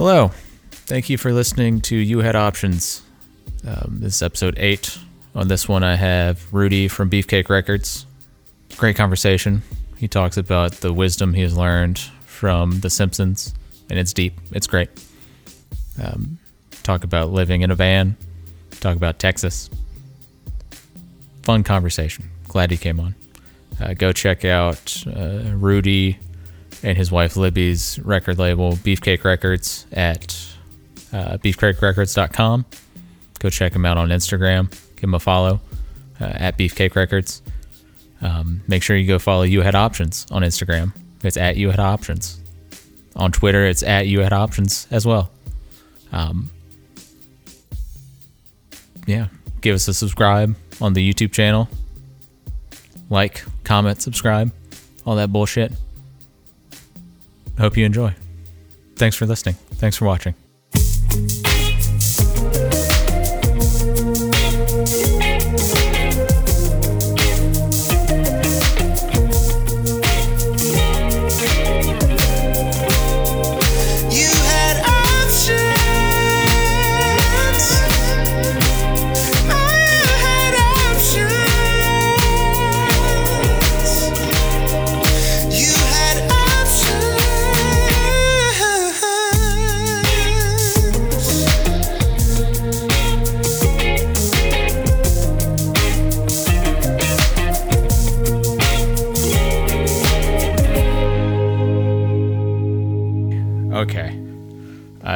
Hello. Thank you for listening to You Had Options. Um, this is episode eight. On this one, I have Rudy from Beefcake Records. Great conversation. He talks about the wisdom he has learned from The Simpsons, and it's deep. It's great. Um, talk about living in a van. Talk about Texas. Fun conversation. Glad he came on. Uh, go check out uh, Rudy and his wife Libby's record label, Beefcake Records, at uh, beefcakerecords.com. Go check him out on Instagram. Give him a follow uh, at Beefcake Records. Um, make sure you go follow You Had Options on Instagram. It's at You Had Options. On Twitter, it's at You Had Options as well. Um, yeah, give us a subscribe on the YouTube channel. Like, comment, subscribe, all that bullshit. Hope you enjoy. Thanks for listening. Thanks for watching.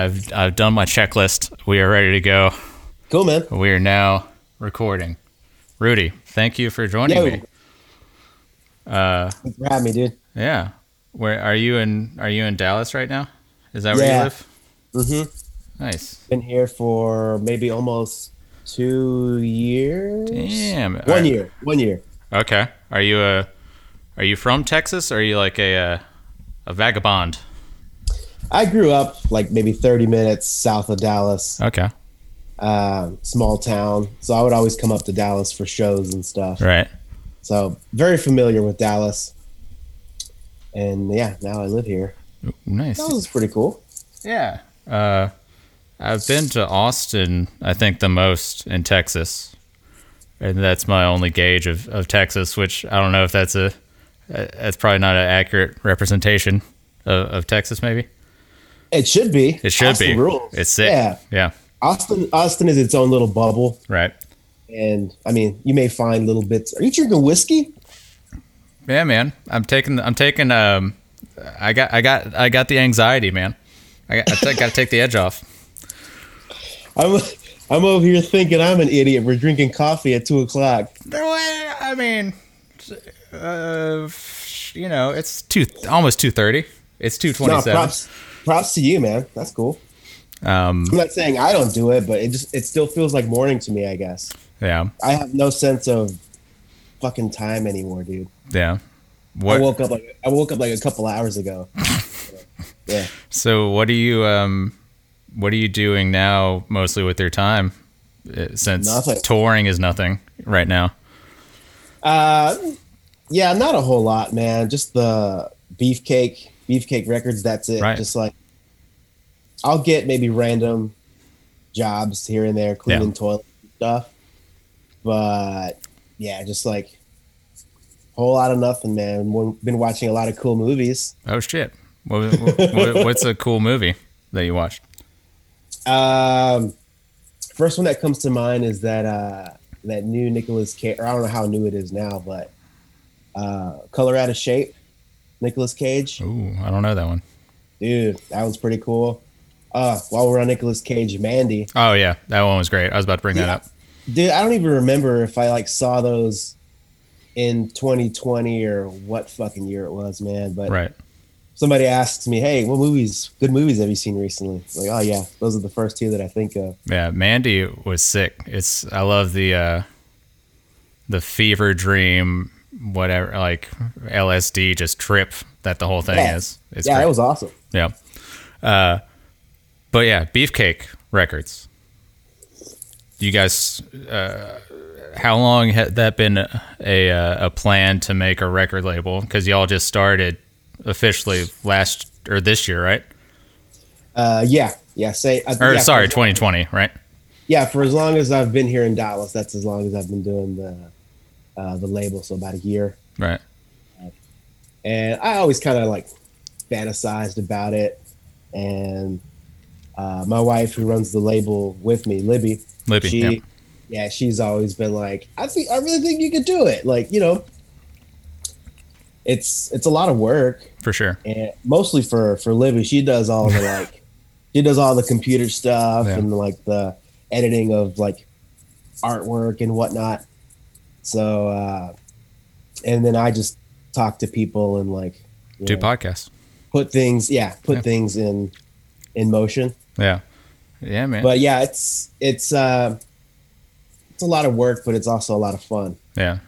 I've I've done my checklist. We are ready to go. Cool, man. We are now recording. Rudy, thank you for joining Yo. me. Uh, Thanks for having me, dude. yeah. Where are you in? Are you in Dallas right now? Is that where you Yeah. live? Mm-hmm. Nice. Been here for maybe almost two years. Damn. One Are- year. One year. Okay. Are you a? Are you from Texas? Or are you like a uh, a vagabond? I grew up like maybe 30 minutes south of Dallas, Okay. uh, small town. So I would always come up to Dallas for shows and stuff. Right. So very familiar with Dallas. And yeah, now I live here. Nice. That was pretty cool. Yeah. Uh, I've been to Austin, I think, the most in Texas. And that's my only gauge of, of Texas, which I don't know if that's a uh, that's probably not an accurate representation of, of Texas, maybe. It should be. It should Austin be. Rules. It's sick. Yeah. Yeah. Austin Austin is its own little bubble. Right. And I mean, you may find little bits. Are you drinking whiskey? Yeah, man. I'm taking I'm taking um I got I got I got the anxiety, man. I got I got to take the edge off. I'm I'm over here thinking I'm an idiot. We're drinking coffee at two o'clock. I mean, uh, you know, it's two almost two thirty. It's two twenty seven. Props to you, man. That's cool. Um, I'm not saying I don't do it, but it just it still feels like morning to me. I guess yeah, I have no sense of fucking time anymore, dude. yeah. I woke up like I woke up like a couple hours ago. yeah. So, what are you um, what are you doing now, mostly with your time? Uh, Since Nothing. touring is nothing right now. Uh, yeah, not a whole lot, man. Just the beefcake, beefcake records. That's it. Right. Just like I'll get maybe random jobs here and there, cleaning Yeah. toilets and stuff. But yeah, just like whole lot of nothing, man. We've been watching a lot of cool movies. Oh shit! What, what, what's a cool movie that you watched? Um, first one that comes to mind is that uh that new Nicolas Cage. Or I don't know how new it is now, but uh, Color Out of Space, Nicolas Cage. Ooh, I don't know that one. Dude, that one's pretty cool. Uh, while we're on Nicolas Cage, Mandy. Oh yeah, that one was great. I was about to bring that up. Dude, I don't even remember if I like saw those in 2020 or what fucking year it was, man. But Right. somebody asks me, "Hey, what movies? Good movies have you seen recently?" Like, oh yeah, those are the first two that I think of. Yeah, Mandy was sick. It's I love the uh the fever dream whatever like LSD just trip that the whole thing Yeah. is. It's yeah, great. that was awesome. yeah. Uh but yeah, Beefcake Records. You guys uh how long had that been a a, a plan to make a record label? Because y'all just started officially last or this year, right? Uh, yeah, yeah. Say uh, Or yeah, sorry, 2020, right? Yeah, for as long as I've been here in Dallas, that's as long as I've been doing the uh, the label. So about a year, Right. and I always kind of like fantasized about it. And uh, my wife, who runs the label with me, Libby, Libby. she, yeah. yeah, she's always been like, I think I really think you could do it. Like, you know, it's it's a lot of work, For sure. and mostly for for Libby, she does all the like, she does all the computer stuff Yeah. and like the editing of like artwork and whatnot. So, uh, and then I just talk to people and like Do know, podcasts. put things, yeah, put Yeah. things in in motion. Yeah. Yeah, man. But yeah, it's it's uh, it's a lot of work, but it's also a lot of fun. yeah.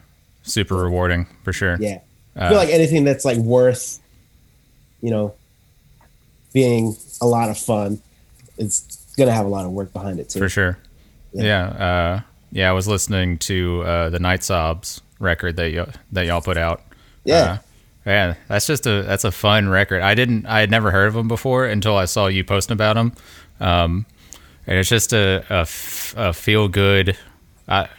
Super rewarding for sure. Yeah. I Uh, feel like anything that's like worth, you know, being a lot of fun, it's gonna have a lot of work behind it too. for sure. Yeah. Yeah. Uh, yeah. I was listening to uh, the Night Sobs record that y- that y'all put out. Yeah. Uh, yeah, that's just a that's a fun record. I didn't I had never heard of them before until I saw you posting about them, um, and it's just a a, f- a feel good, I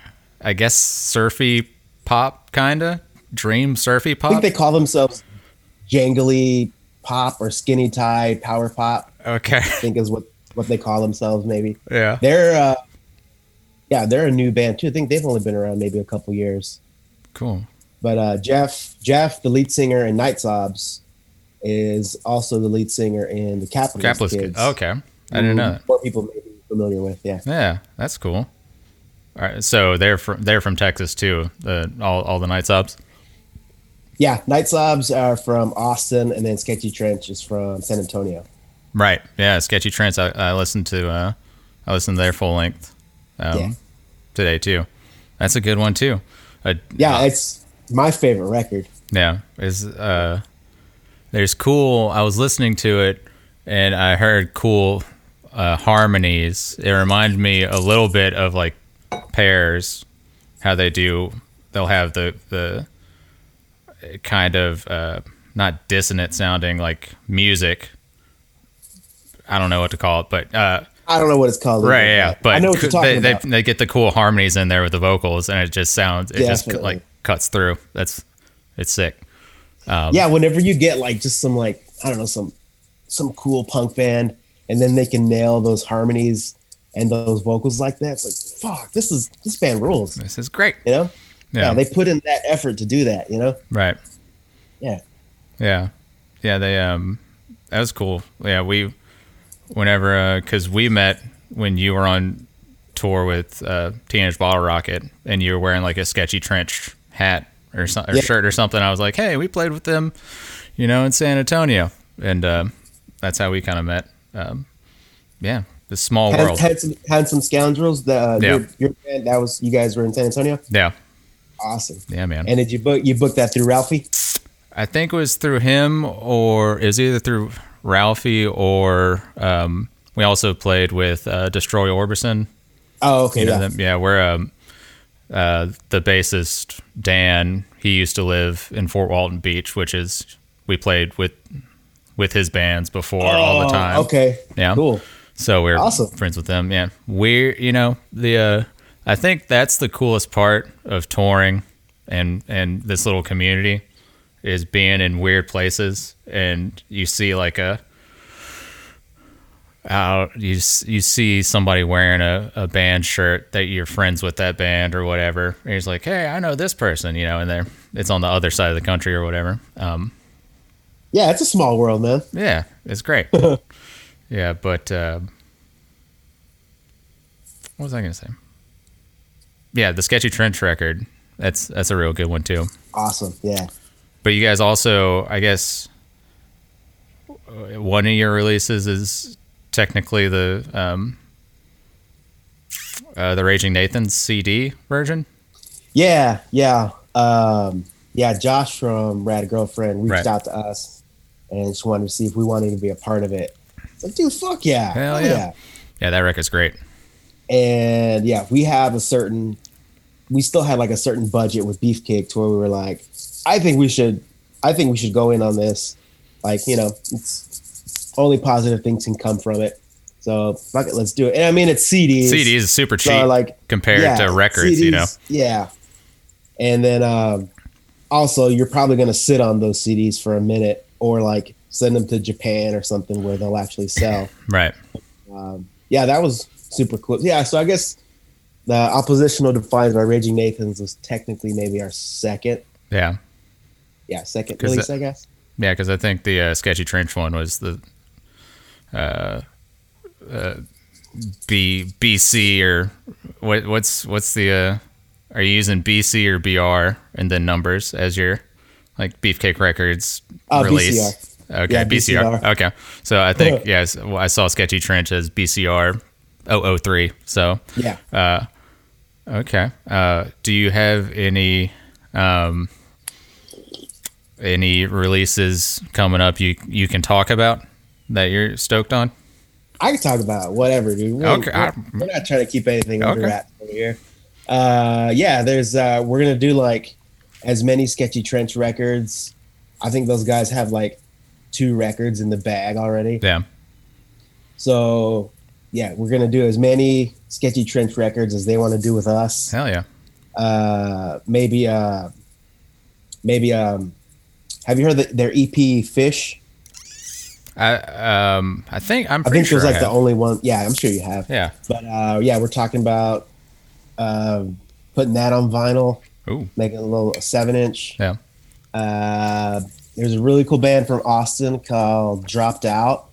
I guess surfy pop kind of dream surfy pop. I think they call themselves jangly pop or skinny tie power pop. okay, I think is what what they call themselves. Maybe yeah, they're uh, yeah they're a new band too. I think they've only been around maybe a couple years. cool. But uh, Jeff, Jeff, the lead singer in Night Sobs, is also the lead singer in the Capitalist, Capitalist Kids. Kid. Okay, I didn't know that. More people may be familiar with, yeah. Yeah, that's cool. All right, so they're from they're from Texas too. The all all the Night Sobs. Yeah, Night Sobs are from Austin, and then Sketchy Trench is from San Antonio. Right. Yeah. Sketchy Trench. I, I listened to. Uh, I listened to their full length um, Yeah. today too. That's a good one too. Uh, Yeah, it's my favorite record. yeah. Is uh, there's cool. I was listening to it and I heard cool uh, harmonies. It reminded me a little bit of like Pears, how they do. They'll have the the kind of uh, not dissonant sounding like music. I don't know what to call it, but uh, I don't know what it's called. either, right, yeah. But I know what you're they, talking they, about. they get the cool harmonies in there with the vocals, and it just sounds it just like cuts through. That's it's sick. Um, yeah, whenever you get like just some like I don't know some some cool punk band, and then they can nail those harmonies and those vocals like that. It's like fuck, this is this band rules. This is great. You know? Yeah. yeah, they put in that effort to do that. You know? Right. Yeah. Yeah. Yeah. They um, that was cool. Yeah. We, whenever because we met when you were on tour with uh, Teenage Bottle Rocket, and you were wearing like a sketchy trench hat or, so, or Yeah. shirt or something. I was like, hey, we played with them, you know, in San Antonio, and uh, that's how we kind of met. Um, yeah. The small Hand- world. Handsome, handsome scoundrels. The uh, Yeah. your, your band that was you guys were in San Antonio. Yeah. Awesome. Yeah, man. And did you book you booked that through Ralphie? I think it was through him or it was either through Ralphie or um, we also played with uh, Destroy Orbison. Oh, okay. You know yeah. them? Yeah, we're um, uh, the bassist Dan. He used to live in Fort Walton Beach, which is we played with with his bands before all the Oh, time. Okay. Yeah. Cool. So we're Awesome. friends with them. Yeah, we're you know the uh, I think that's the coolest part of touring and and this little community is being in weird places and you see like a out you you see somebody wearing a, a band shirt that you're friends with that band or whatever and he's like hey I know this person you know and they're it's on the other side of the country or whatever um Yeah, it's a small world, man. yeah, it's great. yeah, but uh, what was I going to say? Yeah, the Sketchy Trench record. That's that's a real good one too. Awesome. Yeah. But you guys also, I guess, uh, one of your releases is technically the um, uh, the Raging Nathan's CD version. Yeah, yeah. Um, yeah, Josh from Rad Girlfriend reached Right. out to us and just wanted to see if we wanted to be a part of it. It's like, dude, fuck yeah. Hell yeah. Yeah, that record's great. And yeah, we have a certain we still had like a certain budget with Beefcake to where we were like, I think we should I think we should go in on this. Like, you know, it's only positive things can come from it. So fuck it, let's do it. And I mean, it's CDs. CDs is super cheap So like compared yeah, to records, you know. Yeah. And then um, also, you're probably going to sit on those CDs for a minute or like send them to Japan or something where they'll actually sell. Right. um, yeah, that was super cool. Yeah, so I guess the Oppositional Defiance by Raging Nathans was technically maybe our second. Yeah. Yeah, second release, that- I guess. Yeah, because I think the uh, Sketchy Trench one was the uh, uh, B BC or what? What's what's the? Uh, are you using BC or BR and then numbers as your like Beefcake Records Uh, release? BCR. Okay, Yeah, BCR. BCR. Okay, so I think yes, well, I saw Sketchy Trench as BCR 003. So Yeah. uh, okay. Uh, do you have any um, any releases coming up you you can talk about that you're stoked on? I can talk about whatever, dude. We're, Okay, we're, we're not trying to keep anything under Okay. wraps over here. Uh, yeah, there's uh, we're gonna do like as many sketchy trench records. I think those guys have like two records in the bag already. Yeah. So yeah, we're gonna do as many sketchy trench records as they want to do with us. Hell yeah. Uh, maybe uh, maybe um, have you heard the, their EP Fish? I um I think I'm I think sure there's like I the have. only one. Yeah, I'm sure you have. yeah. But uh, yeah, we're talking about um putting that on vinyl, Ooh. making a little seven inch. Yeah. Uh, there's a really cool band from Austin called Dropped Out.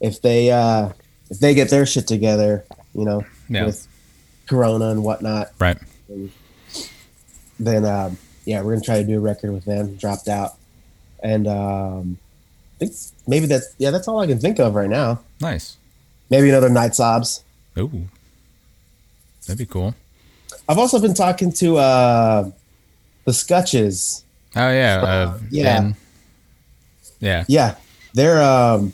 If they uh, if they get their shit together, you know, Yeah. with Corona and whatnot, Right. then um, yeah, we're gonna try to do a record with them. Dropped Out, and um, I think maybe that's yeah, that's all I can think of right now. Nice. Maybe another Night Sobs. Ooh. That'd be cool. I've also been talking to uh, the Scutches. Oh yeah. Uh, yeah. Ben- yeah. Yeah, they're. Um,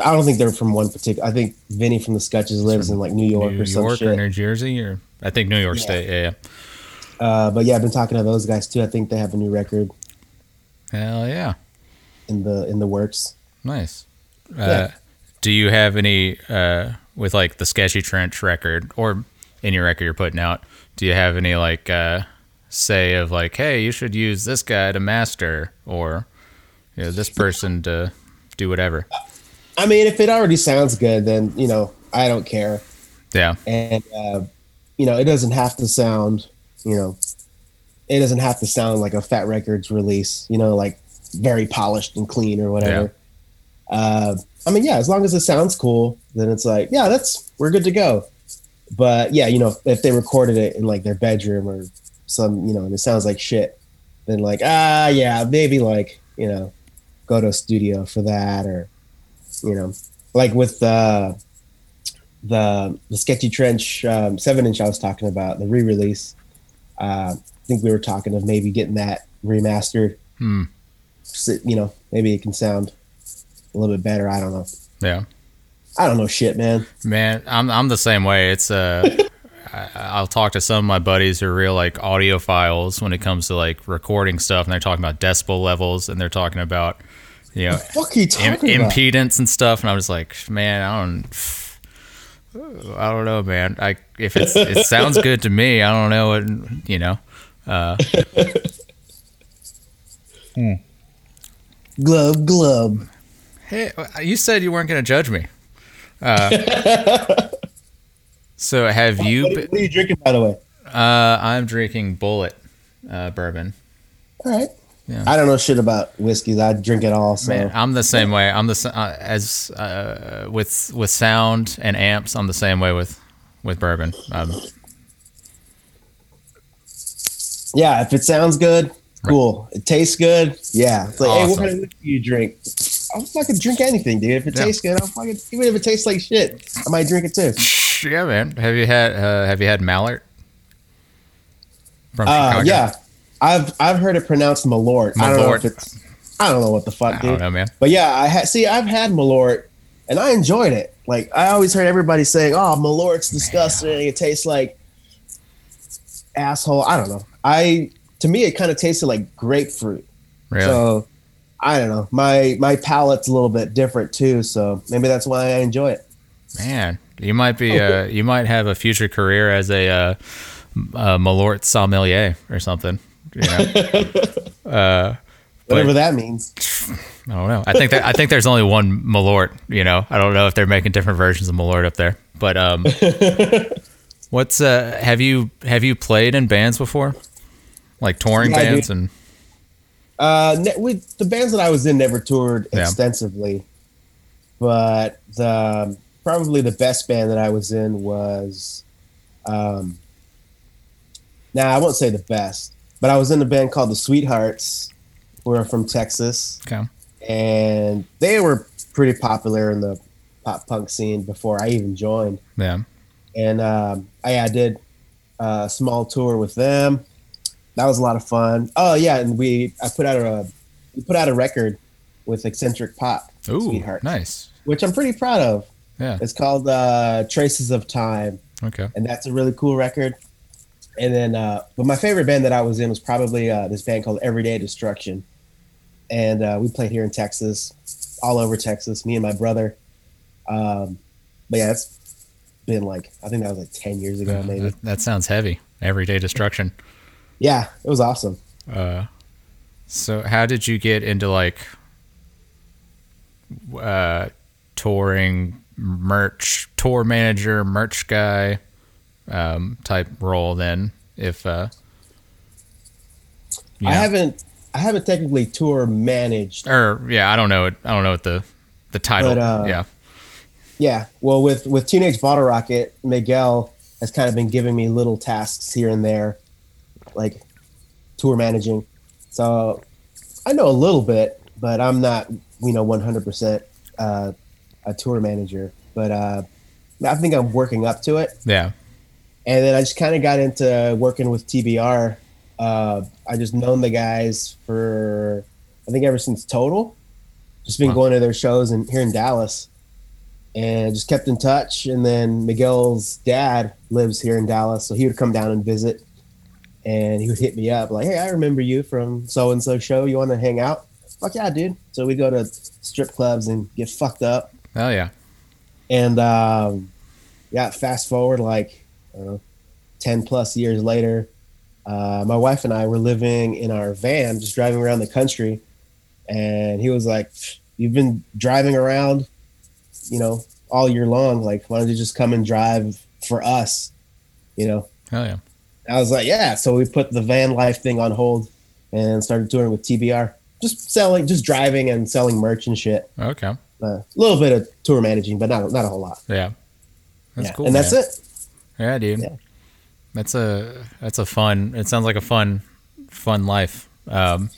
I don't think they're from one particular. I think Vinny from the Scutches lives in like New York New or some York or. New Jersey or I think New York Yeah. State. Yeah. yeah. Uh, but yeah, I've been talking to those guys too. I think they have a new record Hell yeah. in the in the works. Nice. Uh, Do you have any uh, with like the Sketchy Trench record or any record you're putting out? Do you have any like uh, say of like, hey, you should use this guy to master or you know, this person to do whatever? I mean, if it already sounds good, then you know I don't care, Yeah. and uh, you know it doesn't have to sound. You know, it doesn't have to sound like a Fat Records release. You know, like very polished and clean or whatever. Uh, I mean, yeah, as long as it sounds cool, then it's like, yeah, that's we're good to go. But yeah, you know, if they recorded it in like their bedroom or some, you know, and it sounds like shit, then like, ah, yeah, maybe like, you know, go to a studio for that, or you know, like with uh, the the Sketchy Trench um, seven inch I was talking about the re-release. Uh, I think we were talking of maybe getting that remastered. Hmm. So, you know, maybe it can sound a little bit better. I don't know. Yeah. I don't know shit, man. Man, I'm I'm the same way. It's uh I, I'll talk to some of my buddies who are real like audiophiles when it comes to like recording stuff and they're talking about decibel levels and they're talking about you know you Im- about? impedance and stuff and I was like, man, I don't I don't know, man. I if it's it sounds good to me, I don't know what you know. Uh glove, glove. Hey, you said you weren't going to judge me. Uh, so have you? What, what are you drinking, by the way? uh, I'm drinking Bulleit uh, bourbon. All right. Yeah. I don't know shit about whiskeys. I drink it all. So Man, I'm the same way. I'm the uh, as uh, with with sound and amps. I'm the same way with with bourbon. Um, yeah, if it sounds good, cool. It tastes good. Yeah. It's like, hey, what kind of whiskey you drink? I'll fucking drink anything, dude. If it Yeah. tastes good, I'll fucking even if it tastes like shit, I might drink it too. yeah, man. Have you had uh, Have you had Mallard from Uh, Chicago? yeah, I've I've heard it pronounced Malort. I don't know if Malort. it's I don't know what the fuck, I dude. don't know, man. But yeah, I had see I've had Malort and I enjoyed it. Like I always heard everybody saying, "Oh, Malort's disgusting. It tastes like asshole." I don't know. I to me it kind of tasted like grapefruit. Really? So I don't know. My my palate's a little bit different too, so maybe that's why I enjoy it. Man, you might be uh, you might have a future career as a uh, uh, Malort sommelier or something. You know, Whatever that means. I don't know. I think that I think there's only one Malort. You know, I don't know if they're making different versions of Malort up there. But um, what's uh? Have you have you played in bands before? Like touring Yeah, bands and Uh, ne- we, the bands that I was in never toured Yeah. extensively, but the probably the best band that I was in was, um, now I won't say the best, but I was in a band called the Sweethearts. We're from Texas, okay. and they were pretty popular in the pop punk scene before I even joined. Yeah. and um, I, I did a small tour with them. That was a lot of fun. Oh yeah, and we I put out a we put out a record with Eccentric Pop, Ooh, Sweetheart, nice. which I'm pretty proud of. Yeah. It's called uh, Traces of Time, Okay. and that's a really cool record. And then, uh, but my favorite band that I was in was probably uh, this band called Everyday Destruction, and uh, we played here in Texas, all over Texas. Me and my brother. Um, but yeah, it's been like I think that was like ten years ago, maybe. That, that sounds heavy. Everyday destruction. Yeah, it was awesome. Uh, so how did you get into like uh, touring merch, tour manager, merch guy um, type role? Then, if uh, you I haven't I haven't technically tour managed. or yeah, I don't know. it- I don't know what the the title. But, uh, yeah, Yeah, well, with with Teenage Bottle Rocket, Miguel has kind of been giving me little tasks here and there, like tour managing. So I know a little bit, but I'm not you know 100 percent uh, a tour manager. But uh, I think I'm working up to it. yeah, and then I just kind of got into working with TBR. Uh, I just known the guys for I think ever since Total. Just been Wow. going to their shows and here in Dallas, and just kept in touch. And then Miguel's dad lives here in Dallas, so he would come down and visit, and he would hit me up like, "Hey, I remember you from so and so show. You want to hang out?" Fuck yeah, dude. So we go to strip clubs and get fucked up. oh yeah, And um, yeah, fast forward like I don't know, ten plus years later, uh, my wife and I were living in our van, just driving around the country, and he was like, "You've been driving around, you know, all year long. Like, why don't you just come and drive for us?" You know, oh yeah. I was like, "Yeah." So we put the van life thing on hold and started touring with TBR, just selling, just driving and selling merch and shit. Okay, Uh, a little bit of tour managing, but not not a whole lot. yeah, that's Yeah, cool. and that's it. Yeah, dude. Yeah. That's a that's a fun. It sounds like a fun fun life. Um,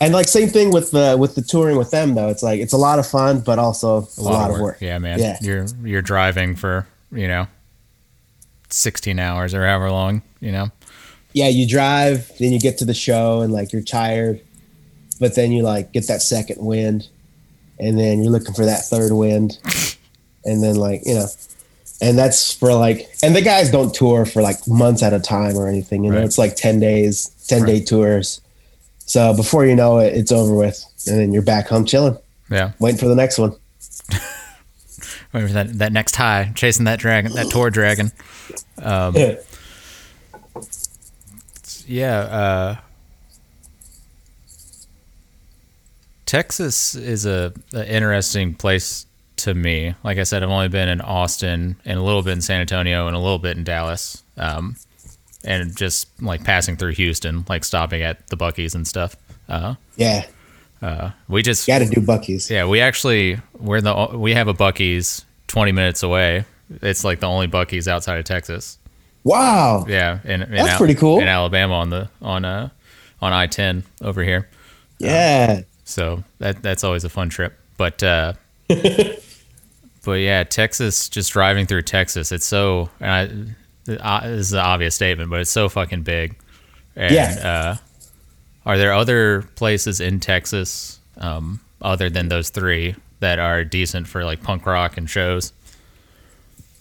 And like same thing with the with the touring with them though. It's like it's a lot of fun, but also a, lot, of work. Yeah, man. Yeah. You're you're driving for you know sixteen hours or however long. You know. Yeah, you drive, then you get to the show, and like you're tired, but then you like get that second wind, and then you're looking for that third wind, and then like you know, and that's for like, and the guys don't tour for like months at a time or anything. You know, Right. it's like ten days, ten day tours. So before you know it, it's over with, and then you're back home chilling, Yeah. waiting for the next one. Waiting for that that next high, chasing that dragon, that tour dragon. Um, yeah. Uh, Texas is a, a interesting place to me. Like I said, I've only been in Austin and a little bit in San Antonio and a little bit in Dallas. Um, and just like passing through Houston, like stopping at the Buc-ee's and stuff. Uh, yeah, we just got to do Buc-ee's. yeah, we actually we're the we have a Buc-ee's 20 minutes away. It's like the only Buc-ee's outside of Texas. Wow. Yeah, in That's pretty cool. In Alabama on the on uh on I-10 over here. Yeah. So that that's always a fun trip. But uh but yeah, Texas just driving through Texas, it's so and I uh, this is an obvious statement, but it's so fucking big. And Yeah. uh are there other places in Texas um other than those 3 that are decent for like punk rock and shows?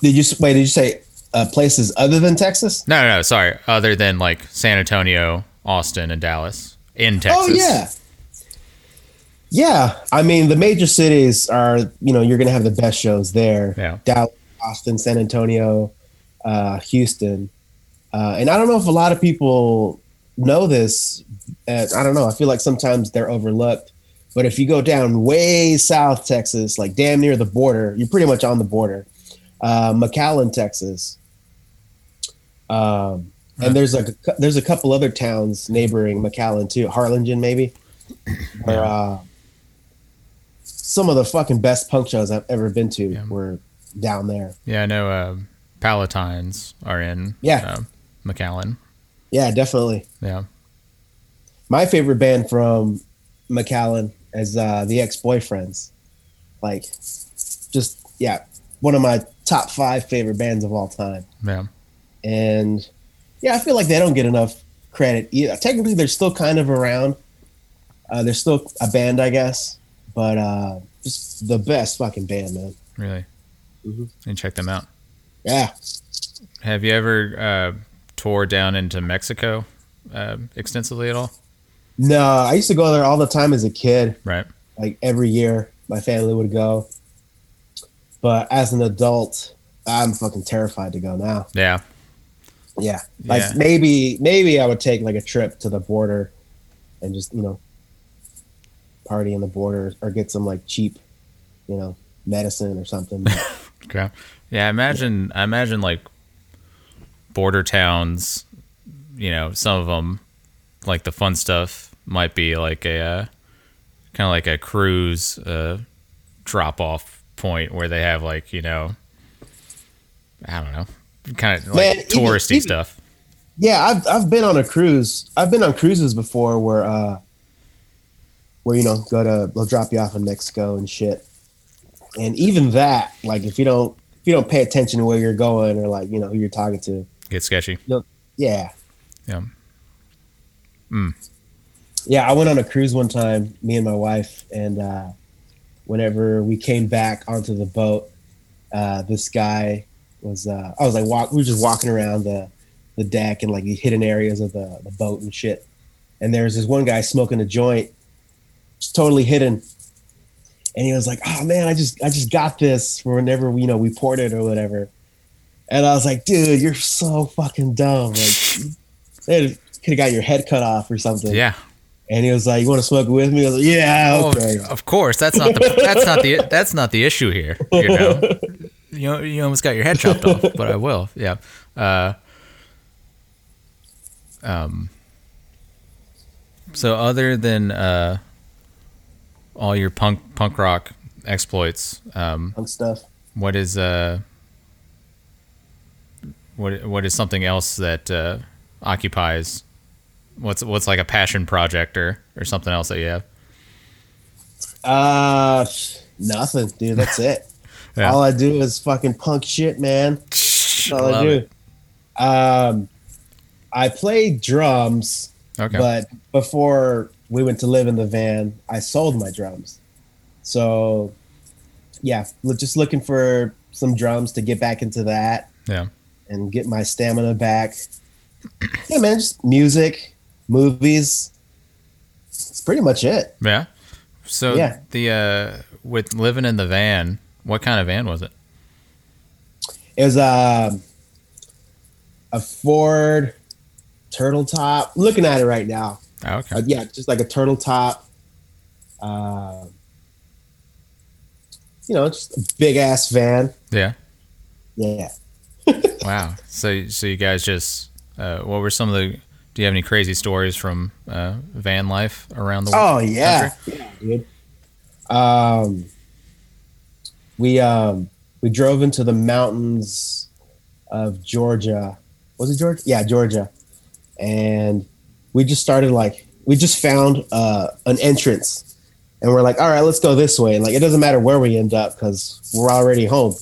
Did you wait? Did you say uh, places other than Texas? No, no, no, sorry. Other than like San Antonio, Austin, and Dallas in Texas. Oh yeah. Yeah, I mean the major cities are you know you're gonna have the best shows there. Yeah. Dallas, Austin, San Antonio, uh, Houston, uh, and I don't know if a lot of people know this. I don't know. I feel like sometimes they're overlooked. But if you go down way south Texas, like damn near the border, you're pretty much on the border. Uh, McAllen, Texas. Um, and there's like a, there's a couple other towns neighboring McAllen too, Harlingen maybe. Where uh, some of the fucking best punk shows I've ever been to Yeah. were down there. Yeah, I know. Uh, Palatines are in. Yeah. uh, McAllen. Yeah, definitely. Yeah. My favorite band from McAllen is uh, the Ex Boyfriends. Like, just yeah, one of my top five favorite bands of all time. Yeah. And yeah, I feel like they don't get enough credit. Either. Technically, they're still kind of around. Uh, they're still a band, I guess, but uh, just the best fucking band, man. Really. Mhm. And check them out. Yeah. Have you ever uh, toured down into Mexico uh, extensively at all? No, I used to go there all the time as a kid. Right. Like every year, my family would go. But as an adult, I'm fucking terrified to go now. Yeah. Yeah. Like Yeah. maybe maybe I would take like a trip to the border and just, you know, party in the border or get some like cheap, you know, medicine or something. Okay. Yeah, I imagine I imagine like border towns, you know, some of them like the fun stuff might be like a uh, kind of like a cruise uh, drop off point where they have like, you know, I don't know, kind of like Man, even- touristy even- stuff. yeah, I've I've been on a cruise. I've been on cruises before where uh where you know, go to they'll drop you off in Mexico and shit. And even that, like if you don't if you don't pay attention to where you're going or like, you know, who you're talking to, Get sketchy. yeah. Yeah. Yeah, I went on a cruise one time, me and my wife, and uh, whenever we came back onto the boat, uh, this guy was. Uh, I was like, walk. We were just walking around the the deck and like the hidden areas of the the boat and shit. And there was this one guy smoking a joint, just totally hidden. And he was like, "Oh man, I just I just got this for whenever you know we poured it or whatever." And I was like, "Dude, you're so fucking dumb. Like, they could have got your head cut off or something." Yeah. And he was like, "You want to smoke it with me?" I was like, "Yeah, okay." Oh, of course. That's not the that's not the that's not the issue here. You know, you you almost got your head chopped off, but I will. Yeah. Uh, um. So other than uh, all your punk punk rock exploits, um, Punk stuff. what is uh, what what is something else that uh, occupies? What's what's like a passion project or or something else that you have? Uh, nothing, dude. That's it. Yeah. All I do is fucking punk shit, man. That's all I Love do. it. Um, I play drums, Okay. but before we went to live in the van, I sold my drums. So, yeah, just looking for some drums to get back into that yeah. and get my stamina back. Yeah, man, just music, movies. That's pretty much it. Yeah. So Yeah. the uh with living in the van, what kind of van was it? It was um, a Ford turtle top. Looking at it right now. Oh, okay. Uh, yeah, just like a turtle top. Uh, you know, just a big ass van. yeah. Yeah. Wow. So so you guys just uh what were some of the do you have any crazy stories from uh van life around the Oh world? yeah, yeah, dude. Um, we um we drove into the mountains of Georgia. Was it Georgia? Yeah, Georgia. And we just started like we just found uh, an entrance, and we're like, all right, let's go this way. And like it doesn't matter where we end up because we're already home.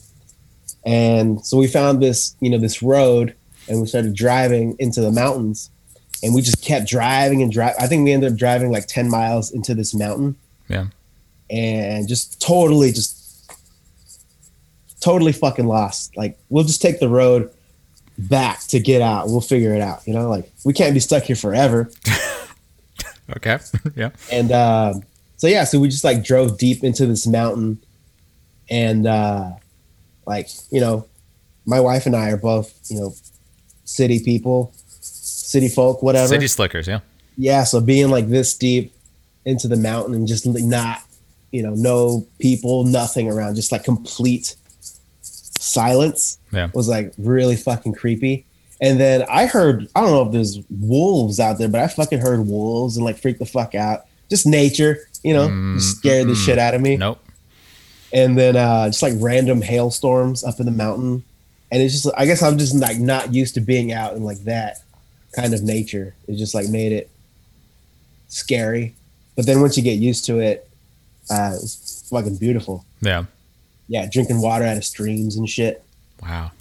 And so we found this, you know, this road, and we started driving into the mountains and we just kept driving and drive. I think we ended up driving like 10 miles into this mountain. Yeah. And just totally, just totally fucking lost. Like, we'll just take the road back to get out. We'll figure it out. You know, like we can't be stuck here forever. Okay. yeah. And um, so yeah, so we just like drove deep into this mountain, and uh, like you know, my wife and I are both you know, city people, city folk, whatever. City slickers, yeah. yeah, so being like this deep into the mountain and just like not, you know, no people, nothing around, just like complete silence Yeah. was like really fucking creepy. And then I heard, I don't know if there's wolves out there, but I fucking heard wolves and like freaked the fuck out. Just nature, you know, just scared the Mm, shit out of me. Nope. And then uh just like random hailstorms up in the mountain. And it's just I guess I'm just like not used to being out in like that kind of nature. It just like made it scary. But then once you get used to it, uh it's fucking beautiful. Yeah. Yeah, drinking water out of streams and shit. Wow.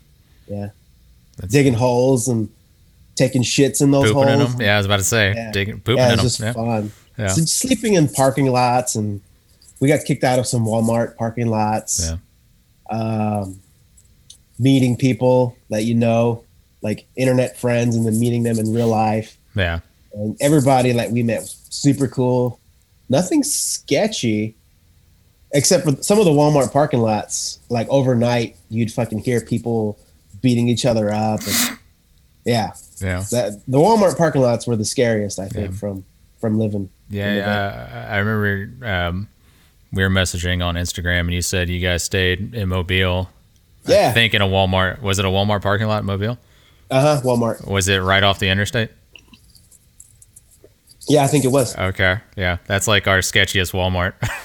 Yeah. That's- Digging holes and taking shits in those Pooping in holes. them. Yeah, I was about to say Yeah. digging, pooping yeah, in it's them. just Yeah. fun. Yeah. So sleeping in parking lots, and we got kicked out of some Walmart parking lots. Yeah. Um, meeting people that you know, like internet friends, and then meeting them in real life. Yeah. And everybody that we met was super cool. Nothing sketchy, except for some of the Walmart parking lots. Like overnight, you'd fucking hear people beating each other up. And, yeah, Yeah. that the Walmart parking lots were the scariest. I think Yeah. from from living. Yeah, yeah. I I remember um, we were messaging on Instagram, and you said you guys stayed in Mobile. Yeah. I think in a Walmart. Was it a Walmart parking lot in Mobile? Uh huh. Walmart. Was it right off the interstate? Yeah, I think it was. Okay, yeah, that's like our sketchiest Walmart.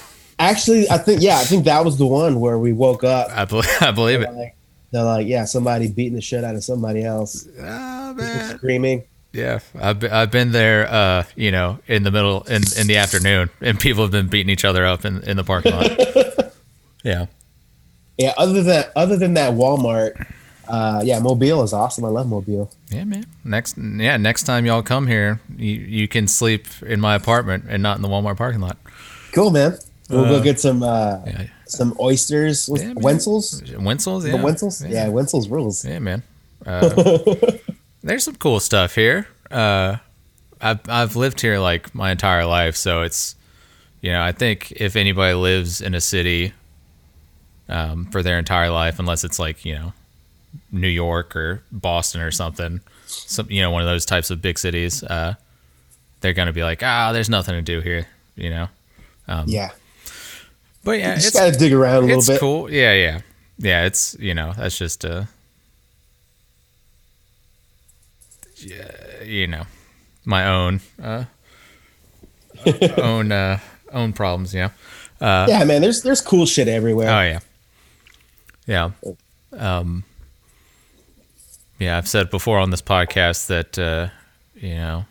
Actually, I think yeah, I think that was the one where we woke up. I, bel I believe it. Like, they're like, yeah, somebody beating the shit out of somebody else, Oh People screaming. Yeah, I've been, I've been there. Uh, you know, in the middle in in the afternoon, and people have been beating each other up in in the parking lot. yeah, Yeah. Other than other than that Walmart, uh, yeah, Mobile is awesome. I love Mobile. yeah, man. Next, yeah, next time y'all come here, you you can sleep in my apartment and not in the Walmart parking lot. Cool, man. We'll Uh, go get some uh, Yeah, some oysters. With Yeah. Wintzell's. Wintzell's, The yeah, Wintzell's. Yeah. Wintzell's rules. Yeah, man. Uh, there's some cool stuff here. Uh, I've I've lived here like my entire life, so it's you know I think if anybody lives in a city um, for their entire life, unless it's like you know New York or Boston or something, some you know one of those types of big cities, uh, they're gonna be like, ah, there's nothing to do here, you know. Yeah. But yeah, You just it's gotta dig around a little it's bit. cool. Yeah, yeah, yeah. It's you know that's just uh, yeah, you know, my own uh, own uh, own problems. Yeah. Uh, yeah, man. There's there's cool shit everywhere. Oh yeah. Yeah. Um. Yeah, I've said before on this podcast that uh, you know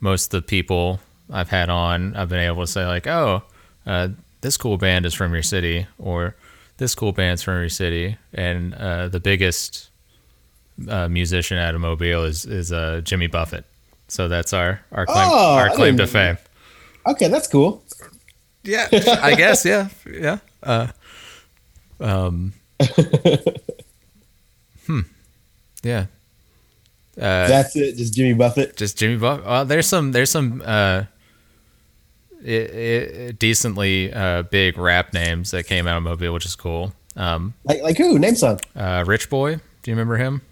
most of the people I've had on, I've been able to say like, oh, uh, this cool band is from your city, or this cool band's from your city, and uh, the biggest uh, musician out of Mobile is is uh, Jimmy Buffett. So that's our our claim, Oh, our claim to fame. Okay, that's cool. Yeah, I guess. Yeah, yeah. Uh, um. hmm. Yeah. Uh, That's it. Just Jimmy Buffett. just Jimmy Buffett. Well, there's some. There's some. Uh, i i decently uh, big rap names that came out of Mobile, which is cool. Um, Like like who? Name some. uh, Rich Boy. Do you remember him?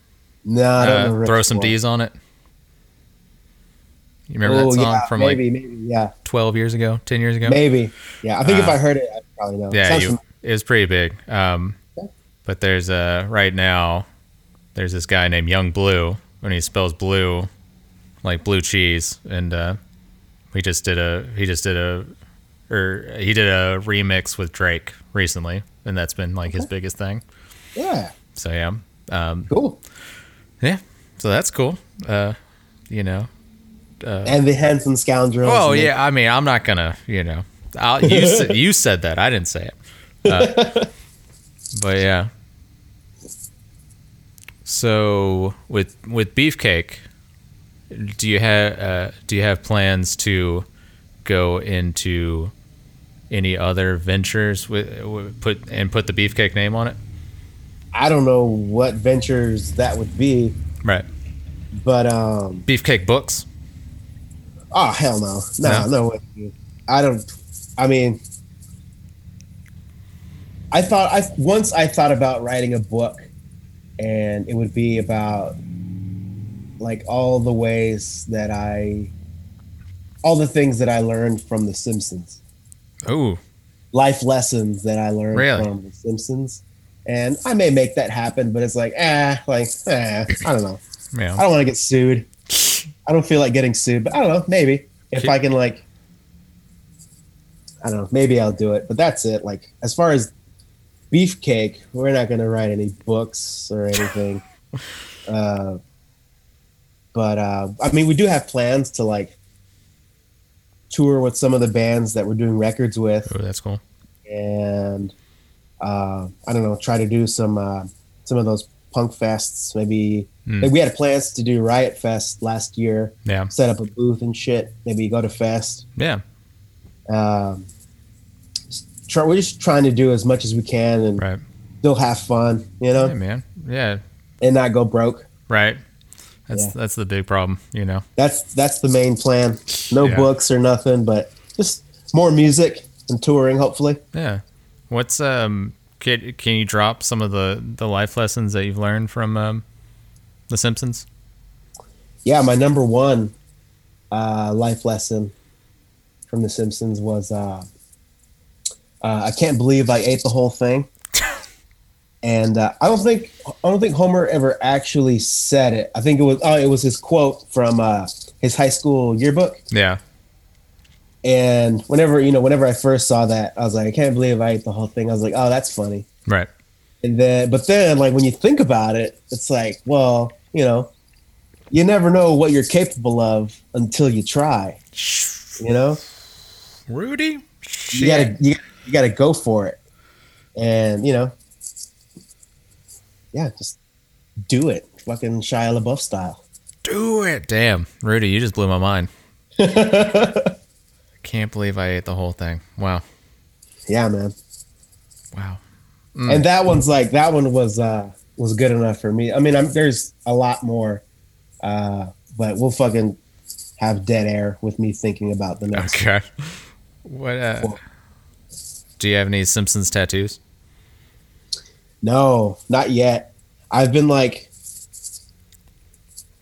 No, I don't Uh, throw some Boy. D's on it. You remember Oh, that song yeah, from maybe, like maybe, yeah, 12 years ago, 10 years ago? maybe, yeah. I think if Uh, I heard it, I probably know. Yeah, you, it was pretty big. Um, Okay. but there's uh right now, there's this guy named Yung Bleu, and he spells blue like blue cheese, and uh, he just did a he just did a or he did a remix with Drake recently, and that's been like his biggest thing. yeah, So yeah, um, cool. yeah, so that's cool. Uh, you know, And the handsome scoundrels. Oh yeah, I mean, I'm not gonna, you know, I'll, you said, you said that. I didn't say it. Uh, but yeah. So with with beefcake, do you have uh, do you have plans to go into any other ventures with, put and put the beefcake name on it? I don't know what ventures that would be, Right. but um, Beefcake books. oh hell no, no, No? no way. I don't. I mean, I thought I once I thought about writing a book, and it would be about like all the ways that I, all the things that I learned from The Simpsons, Oh, life lessons that I learned Really? from The Simpsons, and I may make that happen, but it's like ah, like eh, I don't know. I don't want to get sued. I don't feel like getting sued, but I don't know. Maybe if. I can, like, I don't know. Maybe I'll do it. But that's it. Like, as far as beefcake, we're not going to write any books or anything. uh, but uh, I mean, we do have plans to like tour with some of the bands that we're doing records with, Oh, that's cool. and uh, I don't know, try to do some uh, some of those punk fests. Maybe Hmm. like, we had plans to do Riot Fest last year, Yeah. set up a booth and shit. Maybe go to Fest. Yeah. Um, try, we're just trying to do as much as we can and Right. still have fun, you know, Yeah, man. Yeah. and not go broke. Right. That's Yeah. that's the big problem, you know. That's that's the main plan. No Yeah. books or nothing, but just more music and touring. Hopefully, Yeah. What's um can, can you drop some of the the life lessons that you've learned from um The Simpsons? yeah. My number one uh, life lesson from The Simpsons was uh, uh, I can't believe I ate the whole thing. And uh, I don't think I don't think Homer ever actually said it. I think it was oh, it was his quote from uh, his high school yearbook. Yeah. And whenever you know, whenever I first saw that, I was like, I can't believe I ate the whole thing. I was like, oh, that's funny. Right. And then, but then, like when you think about it, it's like, well, you know, you never know what you're capable of until you try. You know, Rudy? you gotta you, you gotta go for it, and you know, yeah, just do it, fucking Shia LaBeouf style. do it. Damn. Rudy, you just blew my mind. Can't believe I ate the whole thing. Wow. Yeah, man. Wow. And that one's like that one was uh was good enough for me. I mean, I'm, there's a lot more, uh, but we'll fucking have dead air with me thinking about the next. Okay. What uh Do you have any Simpsons tattoos? No, not yet. I've been like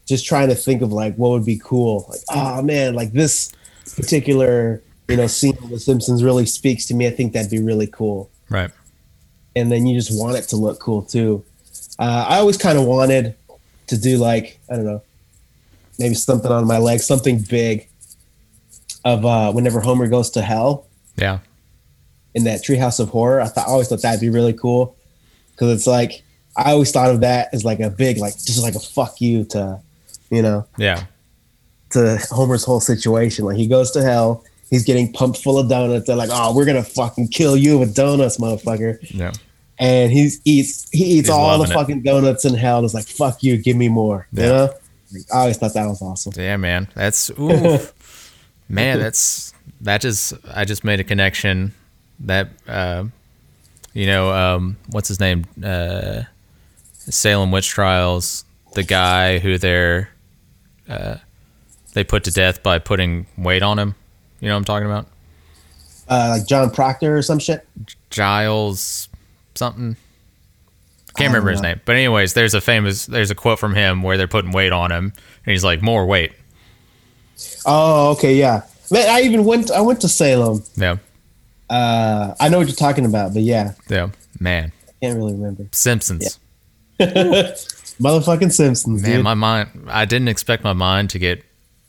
just trying to think of like what would be cool. Like, oh man, like this particular, you know, scene of The Simpsons really speaks to me. I think that'd be really cool. Right. And then you just want it to look cool too. Uh, I always kind of wanted to do like, I don't know, maybe something on my leg, something big of uh whenever Homer goes to hell Yeah. in that treehouse of horror. I thought I always thought that'd be really cool because it's like I always thought of that as like a big like just like a fuck you to you know Yeah. to Homer's whole situation. Like he goes to hell, he's getting pumped full of donuts. They're like, oh, we're gonna fucking kill you with donuts, motherfucker. Yeah. And he eats he eats He's all the loving it. fucking donuts in hell. And it's like fuck you, give me more. You Yeah. know. Like, I always thought that was awesome. Yeah, man. That's ooh. man, that's that just I just made a connection that uh you know, um what's his name? Uh Salem witch trials, the guy who they're uh they put to death by putting weight on him. You know what I'm talking about? Uh, like John Proctor or some shit. Giles something. Can't remember his name. But anyways, there's a famous there's a quote from him where they're putting weight on him and he's like, More weight. Oh, okay, yeah. Man, I even went. I went to Salem. Yeah. Uh, I know what you're talking about, but yeah, Yeah. Man. I can't really remember. Simpsons. Motherfucking Simpsons, Man, dude. my mind I didn't expect my mind to get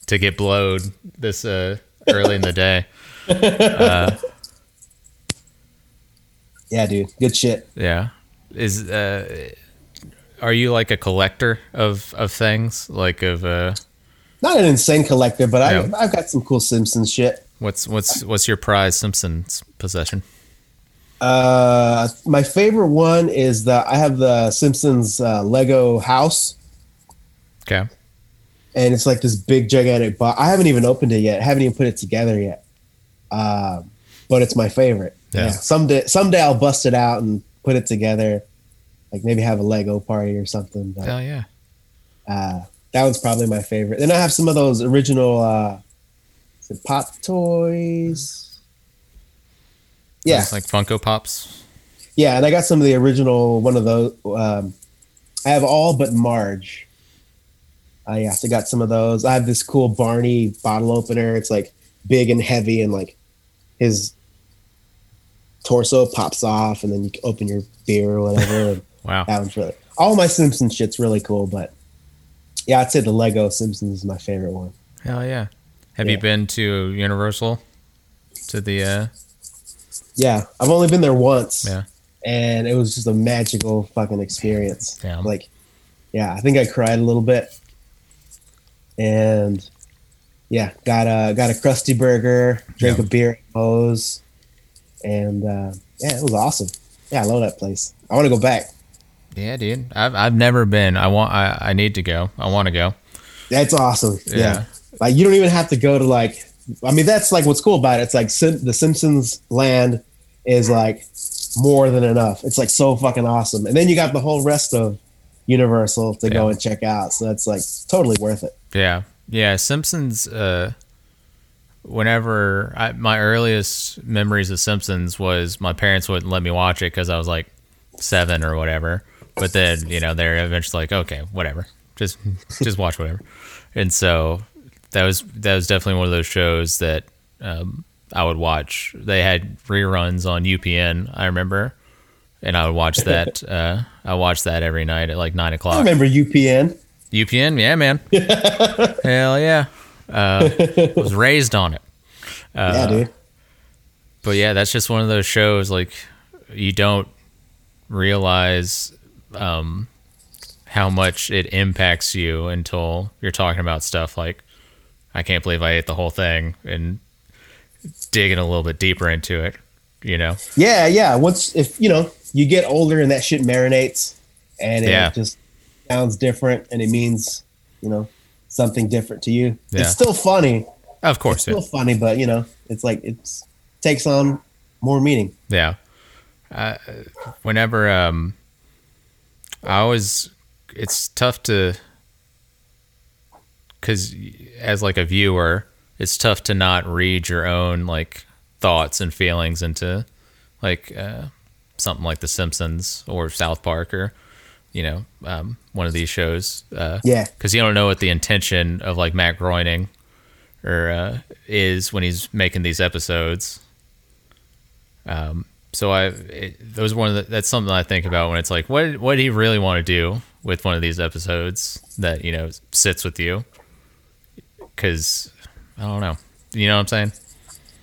to get blowed this uh early in the day. Uh, yeah, dude, good shit. Yeah. Is uh are you like a collector of of things? Like of uh Not an insane collector, but Yeah. I, I've got some cool Simpsons shit. What's what's what's your prized Simpsons possession? Uh, my favorite one is the I have the Simpsons uh, Lego house, Okay. and it's like this big gigantic box. I haven't even opened it yet. I haven't even put it together yet. Um, but it's my favorite. Yeah. Yeah. Someday, someday I'll bust it out and put it together. Like maybe have a Lego party or something. But, Hell yeah. uh, that one's probably my favorite. Then I have some of those original is it Pop Toys. Yeah, It's like Funko Pops. yeah, and I got some of the original one of those. Um, I have all but Marge. Uh, yeah, so I got some of those. I have this cool Barney bottle opener. It's like big and heavy, and like his torso pops off, and then you can open your beer or whatever. Wow. that one's really all my Simpsons shit's really cool, but yeah, I'd say the Lego Simpsons is my favorite one. Hell yeah. Have you been to Universal? To the uh Yeah, I've only been there once. yeah. and it was just a magical fucking experience. Yeah. Like, yeah, I think I cried a little bit, and yeah, got a got a Krusty Burger, drank Yeah. a beer at Moe's, and uh, yeah, it was awesome. Yeah, I love that place. I want to go back. Yeah, dude. I've I've never been. I want I, I need to go. I want to go. That's awesome. Yeah. Yeah. Like you don't even have to go to like. I mean, that's like what's cool about it. It's like Sim- the Simpsons land is like more than enough. It's like so fucking awesome, and then you got the whole rest of Universal to go and check out. So that's like totally worth it. Yeah. Yeah, Simpsons uh whenever I, my earliest memories of Simpsons was my parents wouldn't let me watch it cuz I was like 7 or whatever. But then, you know, they're eventually like, "Okay, whatever. Just just watch whatever." And so that was that was definitely one of those shows that um I would watch. They had reruns on UPN, I remember. And I would watch that. Uh, I watched that every night at like nine o'clock. I remember UPN. UPN, yeah, man. Hell yeah. Uh, was raised on it. Uh, yeah, dude. But yeah, that's just one of those shows like you don't realize um, how much it impacts you until you're talking about stuff like I can't believe I ate the whole thing and digging a little bit deeper into it, you know. Yeah, yeah. Once if you know you get older and that shit marinates, and it Yeah. just sounds different, and it means you know something different to you. Yeah. It's still funny. Of course, It's Still funny, but you know, it's like it's takes on more meaning. Yeah. Uh, whenever um, I always, it's tough to, because as like a viewer, it's tough to not read your own like thoughts and feelings into like uh, something like The Simpsons or South Park or you know um, one of these shows. Uh, Yeah. because you don't know what the intention of like Matt Groening or uh, is when he's making these episodes. Um, so I it, those one of the, that's something I think about when it's like what what did he really want to do with one of these episodes that you know sits with you because I don't know. You know what I'm saying?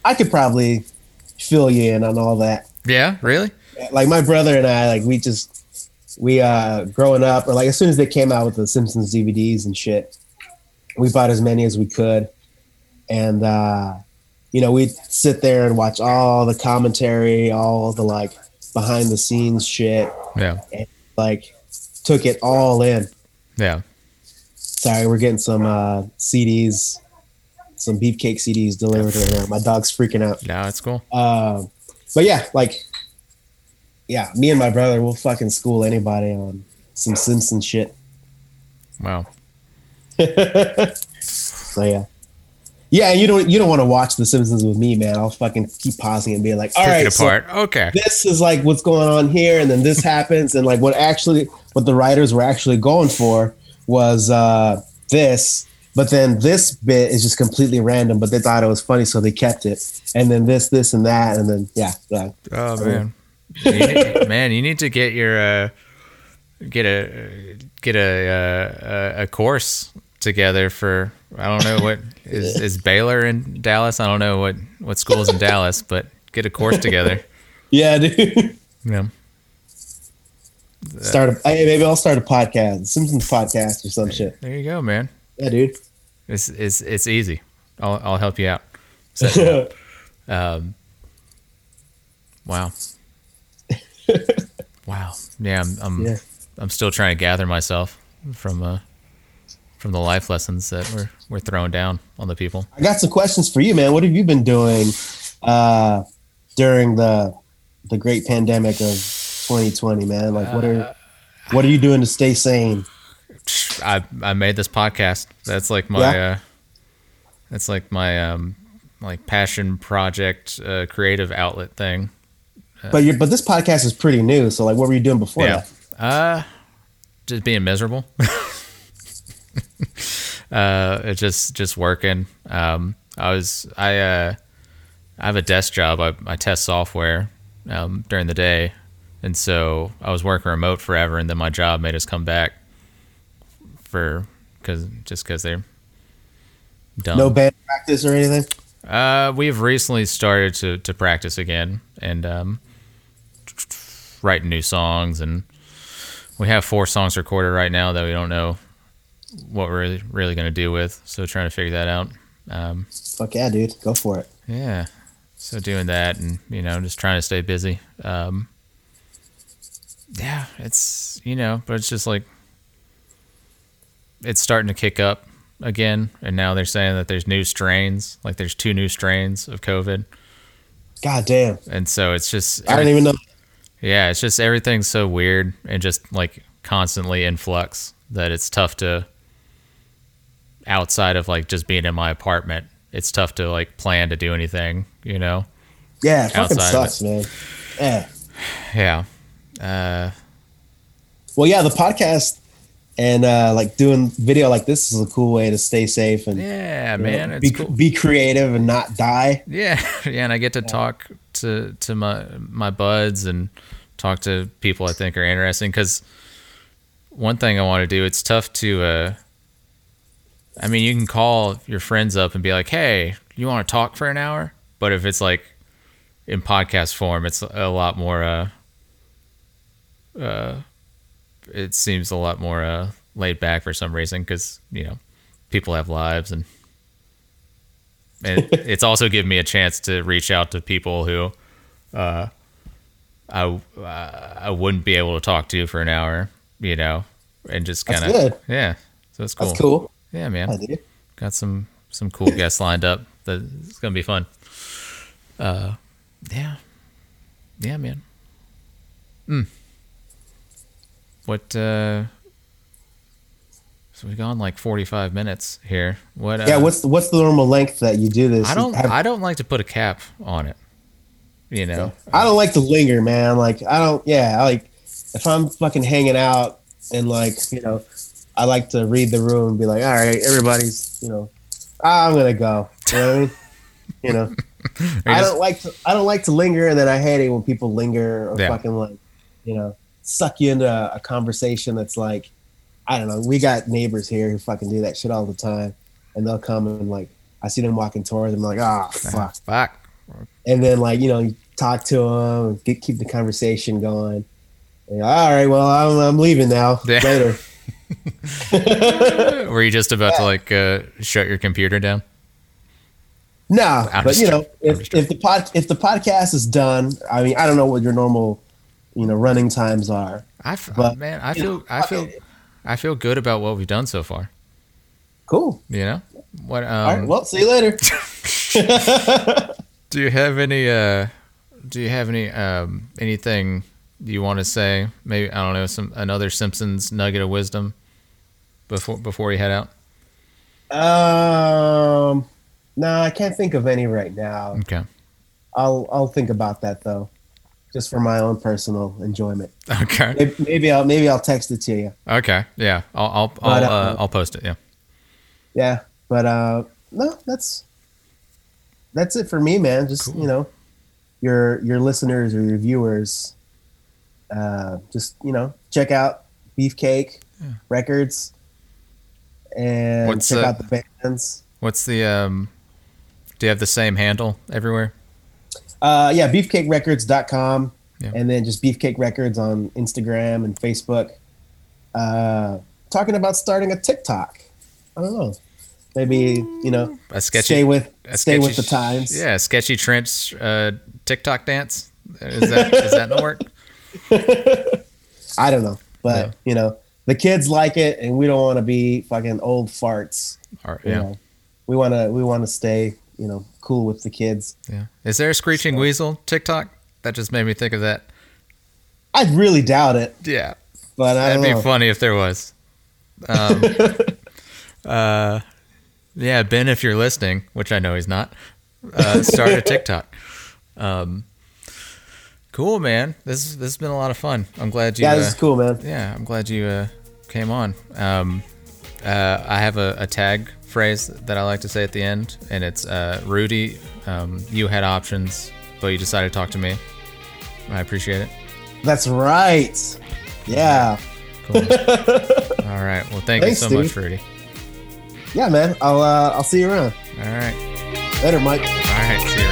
I could probably fill you in on all that. yeah? Really? Like my brother and I, like we just we uh growing up, or like as soon as they came out with the Simpsons DVDs and shit, we bought as many as we could, and uh you know we'd sit there and watch all the commentary, all the like behind the scenes shit, yeah. Like took it all in. yeah Sorry, we're getting some uh CDs, some beefcake CDs delivered right now. My dog's freaking out. no it's cool Um, but yeah, like, yeah, me and my brother will fucking school anybody on some Simpson shit. wow So yeah, yeah. You don't you don't want to watch The Simpsons with me, man. I'll fucking keep pausing and be like, all right, it so apart okay this is like what's going on here, and then this happens, and like what actually what the writers were actually going for was uh this. But then this bit is just completely random, but they thought it was funny, so they kept it. And then this, this, and that, and then yeah, yeah. oh man you need, man you need to get your uh, get a get a, uh, a a course together for I don't know what is is Baylor in Dallas. I don't know what what schools in Dallas, but get a course together. yeah, dude. Yeah, start a hey, maybe I'll start a podcast, Simpsons podcast or some shit. there you go, man. Yeah, dude. It's it's it's easy. I'll I'll help you out. Um, wow. wow. Yeah, I'm I'm, Yeah. I'm still trying to gather myself from uh from the life lessons that we're we're throwing down on the people. I got some questions for you, man. What have you been doing uh, during the the great pandemic of 2020, man? Like, what are what are you doing to stay sane? I I made this podcast. That's like my Yeah. uh that's like my um like passion project uh creative outlet thing. but you but this podcast is pretty new. So like, what were you doing before yeah. that? Uh, just being miserable. uh, it's just just working. Um, I was I uh, I have a desk job. I, I test software um, during the day, and so I was working remote forever, and then my job made us come back for because just because they're dumb. No band practice or anything. Uh, we've recently started to, to practice again and um, writing new songs, and we have four songs recorded right now that we don't know what we're really, really going to do with. So trying to figure that out. Um, Fuck yeah, dude, go for it. yeah, so doing that, and you know, just trying to stay busy. Um, yeah, it's you know, but it's just like it's starting to kick up again, and now they're saying that there's new strains, like there's two new strains of COVID. God damn, and so it's just I don't even know. yeah it's just everything's so weird and just like constantly in flux that it's tough to outside of like just being in my apartment it's tough to like plan to do anything you know Yeah, fucking sucks, man. Yeah. yeah uh Well, yeah, the podcast and uh, like doing video like this is a cool way to stay safe and yeah know, man it's be, cool. be creative and not die. yeah yeah and i get to talk to to my my buds and talk to people i think are interesting because one thing i want to do it's tough to uh i mean you can call your friends up and be like hey you want to talk for an hour? But if it's like in podcast form it's a lot more uh uh it seems a lot more uh laid back for some reason because you know people have lives and and it's also given me a chance to reach out to people who uh, I uh, I wouldn't be able to talk to for an hour, you know, and just kind of yeah. So it's cool. That's cool. Yeah, man. Got some some cool guests lined up. That it's gonna be fun. Uh, yeah, yeah, man. Mm. What? uh So we've gone like forty five minutes here. What? Uh, Yeah, what's the, what's the normal length that you do this? I don't. Have- I don't like to put a cap on it. You know. I don't like to linger, man. Like I don't. Yeah, I like if I'm fucking hanging out and like you know, I like to read the room and be like, all right, everybody's you know, I'm gonna go. You know I mean? You know, I don't like to. I don't like to linger, and then I hate it when people linger or Yeah. fucking like, you know, suck you into a, a conversation that's like, I don't know. We got neighbors here who fucking do that shit all the time, and they'll come and like, I see them walking towards them, like, ah, fuck Fuck. and then like you know you talk to them get, keep the conversation going And, all right well i'm, I'm leaving now Yeah. later Were you just about to like uh, shut your computer down? no I'm but you know if, if the pod if the podcast is done i mean i don't know what your normal you know running times are I f- But, man, I feel, know, I feel, I feel good about what we've done so far. cool You know, what? Um, all right well see you later do you have any? Uh, do you have any? Um, anything you want to say? Maybe I don't know. Some another Simpsons nugget of wisdom before before you head out. um no i can't think of any right now Okay. i'll i'll think about that though just for my own personal enjoyment Okay. maybe, maybe i'll maybe i'll text it to you Okay. Yeah. I'll I'll But, I'll, uh, uh, I'll post it. Yeah. yeah but uh no that's that's it for me man just Cool. you know your your listeners or your viewers uh just you know check out beefcake records and What's, check uh, out the bands What's the um? Do you have the same handle everywhere? Uh yeah beefcakerecords.com Yeah. and then just beefcake records on instagram and facebook uh talking about starting a tiktok i don't know maybe you know A sketchy. stay with stay with the times Yeah, sketchy trench uh, TikTok dance. Is that is that in the work? I don't know, but Yeah. you know, the kids like it, and we don't want to be fucking old farts. You yeah, know, we want to we want to stay you know cool with the kids. yeah. Is there a screeching weasel TikTok? That just made me think of that. I really doubt it, Yeah, but I that'd be know. funny if there was. Um, uh, yeah, Ben, if you're listening, which I know he's not, uh, start a TikTok. Um, Cool, man. This this has been a lot of fun. I'm glad you. Yeah, uh, this is cool, man. Yeah, I'm glad you uh, came on. Um, uh, I have a, a tag phrase that I like to say at the end, and it's uh, Rudy. Um, you had options, but you decided to talk to me. I appreciate it. That's right. Yeah. Cool. All right. Well, thank Thanks, you so much. Rudy. Yeah, man. I'll uh, I'll see you around. All right. Later, Mike. All right.